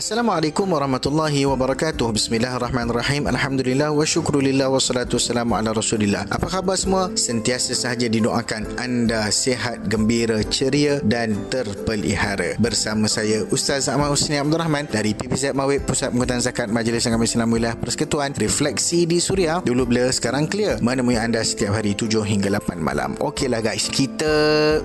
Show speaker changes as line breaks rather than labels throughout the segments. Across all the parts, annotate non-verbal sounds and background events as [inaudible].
Assalamualaikum warahmatullahi wabarakatuh. Bismillahirrahmanirrahim. Alhamdulillah wa syukrulillah wa salatu wassalamu ala rasulillah. Apa khabar semua? Sentiasa sahaja didoakan anda sihat, gembira, ceria dan terpelihara. Bersama saya Ustaz Ahmad Husni Abdul Rahman dari PPZ Mawib Pusat Pengutan Zakat Majlis Agama Islam Wilayah Persekutuan. Refleksi di Suria. Dulu blur, sekarang clear. Menemui anda setiap hari 7 hingga 8 malam. Okeylah guys, kita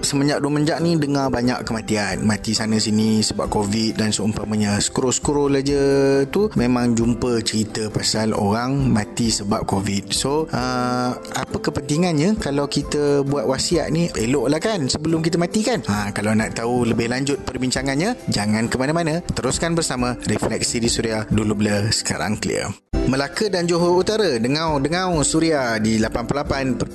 semenjak dua menjak ni dengar banyak kematian. Mati sana sini sebab COVID dan seumpamanya. Skru scroll-scroll aja tu memang jumpa cerita pasal orang mati sebab COVID. So, uh, apa kepentingannya kalau kita buat wasiat ni eloklah kan sebelum kita mati kan? Ha, kalau nak tahu lebih lanjut perbincangannya, jangan ke mana-mana. Teruskan bersama Refleksi di Suria. Dulu blur, sekarang clear. Melaka dan Johor Utara. Dengau-dengau Suria di 88.5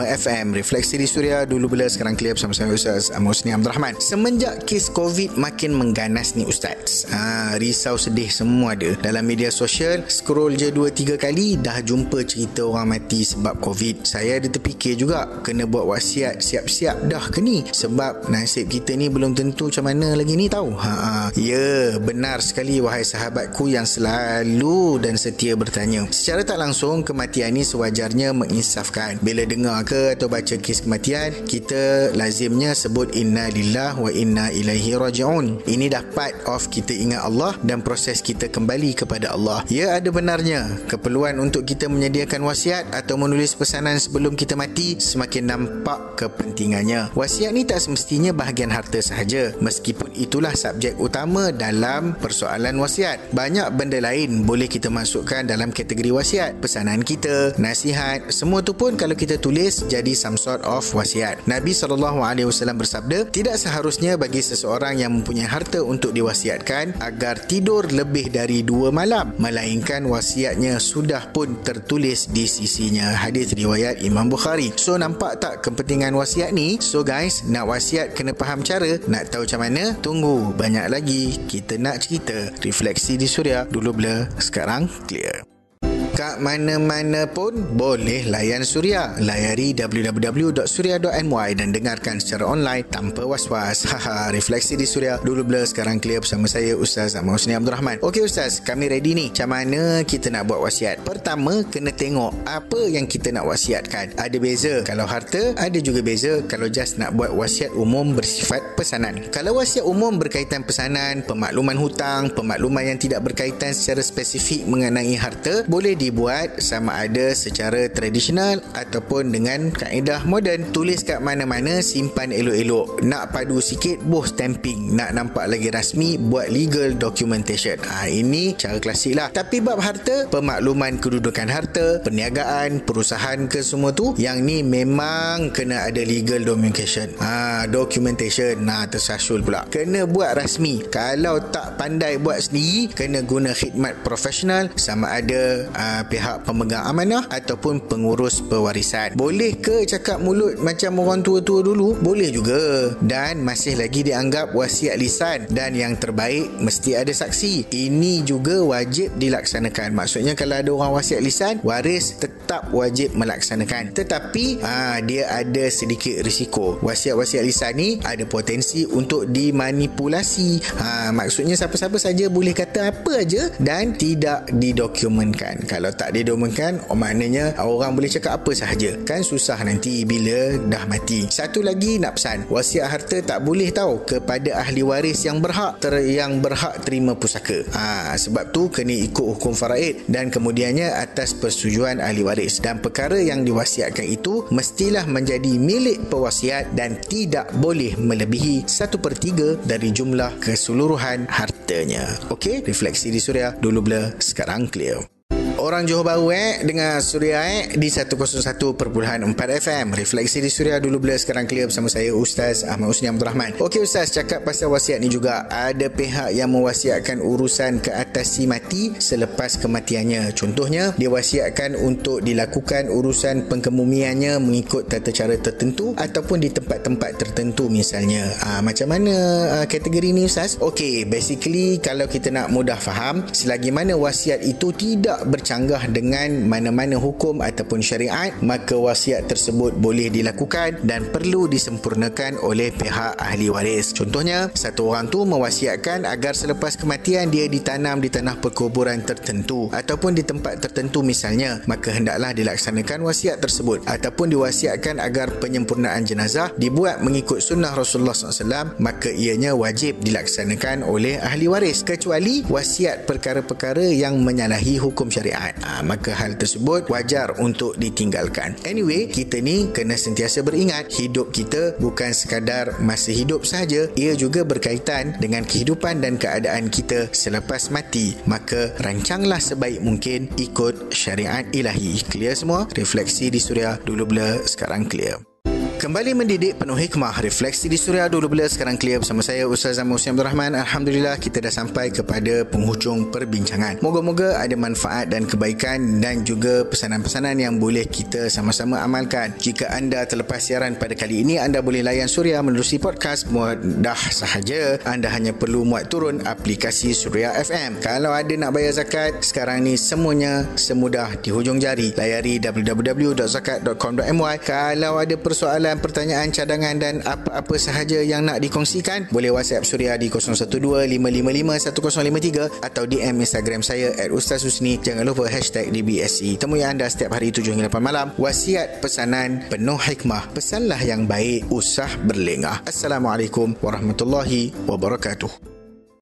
FM Refleksi di Suria Dulu bila sekarang clear bersama saya Ustaz Musni Abdul Rahman Semenjak kes COVID makin mengganas ni Ustaz ha, Risau sedih semua ada. Dalam media sosial Scroll je 2-3 kali Dah jumpa cerita orang mati sebab COVID. Saya ada terfikir juga Kena buat wasiat siap-siap dah ke ni? Sebab nasib kita ni belum tentu macam mana lagi ni tahu? Ha, ha. Ya benar sekali wahai sahabatku yang selalu dan setia dia bertanya. Secara tak langsung, kematian ini sewajarnya menginsafkan. Bila dengar ke atau baca kes kematian, kita lazimnya sebut inna lillah wa inna ilaihi raji'un. Ini dah part of kita ingat Allah dan proses kita kembali kepada Allah. Ya ada benarnya, keperluan untuk kita menyediakan wasiat atau menulis pesanan sebelum kita mati semakin nampak kepentingannya. Wasiat ni tak semestinya bahagian harta sahaja. Meskipun itulah subjek utama dalam persoalan wasiat. Banyak benda lain boleh kita masukkan masukkan dalam kategori wasiat. Pesanan kita, nasihat, semua tu pun kalau kita tulis jadi some sort of wasiat. Nabi SAW bersabda, tidak seharusnya bagi seseorang yang mempunyai harta untuk diwasiatkan agar tidur lebih dari dua malam. Melainkan wasiatnya sudah pun tertulis di sisinya. Hadis riwayat Imam Bukhari. So nampak tak kepentingan wasiat ni? So guys, nak wasiat kena faham cara. Nak tahu macam mana? Tunggu. Banyak lagi kita nak cerita. Refleksi di Suria. Dulu blur, sekarang clear kat mana-mana pun boleh layan Suria. Layari www.suria.my dan dengarkan secara online tanpa was-was. Haha, [laughs] refleksi di Suria. Dulu blur, sekarang clear bersama saya Ustaz Ahmad Husni Abdul Rahman. Okey Ustaz, kami ready ni. Macam mana kita nak buat wasiat? Pertama, kena tengok apa yang kita nak wasiatkan. Ada beza. Kalau harta, ada juga beza kalau just nak buat wasiat umum bersifat pesanan. Kalau wasiat umum berkaitan pesanan, pemakluman hutang, pemakluman yang tidak berkaitan secara spesifik mengenai harta, boleh di dibuat sama ada secara tradisional ataupun dengan kaedah moden. Tulis kat mana-mana, simpan elok-elok. Nak padu sikit, boh stamping. Nak nampak lagi rasmi, buat legal documentation. Ha, ini cara klasik lah. Tapi bab harta, pemakluman kedudukan harta, perniagaan, perusahaan ke semua tu, yang ni memang kena ada legal documentation. Ha, documentation. Nah, tersasul pula. Kena buat rasmi. Kalau tak pandai buat sendiri, kena guna khidmat profesional sama ada uh, pihak pemegang amanah ataupun pengurus pewarisan. Boleh ke cakap mulut macam orang tua-tua dulu? Boleh juga. Dan masih lagi dianggap wasiat lisan dan yang terbaik mesti ada saksi. Ini juga wajib dilaksanakan. Maksudnya kalau ada orang wasiat lisan, waris tetap wajib melaksanakan. Tetapi aa, ha, dia ada sedikit risiko. Wasiat-wasiat lisan ni ada potensi untuk dimanipulasi. Ha, maksudnya siapa-siapa saja boleh kata apa aja dan tidak didokumentkan. Kalau kalau tak didomakan oh, maknanya orang boleh cakap apa sahaja. Kan susah nanti bila dah mati. Satu lagi nak pesan wasiat harta tak boleh tahu kepada ahli waris yang berhak ter, yang berhak terima pusaka. Ha, sebab tu kena ikut hukum faraid dan kemudiannya atas persetujuan ahli waris. Dan perkara yang diwasiatkan itu mestilah menjadi milik pewasiat dan tidak boleh melebihi satu per 3 dari jumlah keseluruhan hartanya. Okey, refleksi di suria dulu blur, sekarang clear orang Johor Bahru eh dengan Suria eh di 101.4 FM. Refleksi di Suria dulu bila sekarang clear bersama saya Ustaz Ahmad Husni Abdul Rahman. Okey Ustaz, cakap pasal wasiat ni juga. Ada pihak yang mewasiatkan urusan ke atas si mati selepas kematiannya. Contohnya, dia wasiatkan untuk dilakukan urusan pengkemumiannya mengikut tata cara tertentu ataupun di tempat-tempat tertentu misalnya. Ah, macam mana ah, kategori ni Ustaz? Okey, basically kalau kita nak mudah faham, selagi mana wasiat itu tidak bercerita bercanggah dengan mana-mana hukum ataupun syariat maka wasiat tersebut boleh dilakukan dan perlu disempurnakan oleh pihak ahli waris. Contohnya satu orang tu mewasiatkan agar selepas kematian dia ditanam di tanah perkuburan tertentu ataupun di tempat tertentu misalnya. Maka hendaklah dilaksanakan wasiat tersebut ataupun diwasiatkan agar penyempurnaan jenazah dibuat mengikut sunnah Rasulullah SAW maka ianya wajib dilaksanakan oleh ahli waris. Kecuali wasiat perkara-perkara yang menyalahi hukum syariat ha, maka hal tersebut wajar untuk ditinggalkan. Anyway kita ni kena sentiasa beringat hidup kita bukan sekadar masa hidup saja. Ia juga berkaitan dengan kehidupan dan keadaan kita selepas mati. Maka rancanglah sebaik mungkin ikut syariat ilahi. Clear semua? Refleksi di suria dulu bila sekarang clear Kembali mendidik penuh hikmah. Refleksi di Suria 12 Sekarang clear bersama saya Ustaz Zaman Hussein Abdul Rahman. Alhamdulillah kita dah sampai kepada penghujung perbincangan. Moga-moga ada manfaat dan kebaikan Dan juga pesanan-pesanan yang boleh kita sama-sama amalkan. Jika anda terlepas siaran pada kali ini Anda boleh layan Suria menerusi podcast Mudah sahaja. Anda hanya perlu muat turun aplikasi Suria FM Kalau ada nak bayar zakat Sekarang ni semuanya semudah di hujung jari. Layari www.zakat.com.my Kalau ada persoalan soalan, pertanyaan, cadangan dan apa-apa sahaja yang nak dikongsikan, boleh WhatsApp Suria di 012-555-1053 atau DM Instagram saya at Ustaz Husni. Jangan lupa hashtag DBSE. Temui anda setiap hari 7 hingga 8 malam. Wasiat pesanan penuh hikmah. Pesanlah yang baik, usah berlengah. Assalamualaikum warahmatullahi wabarakatuh.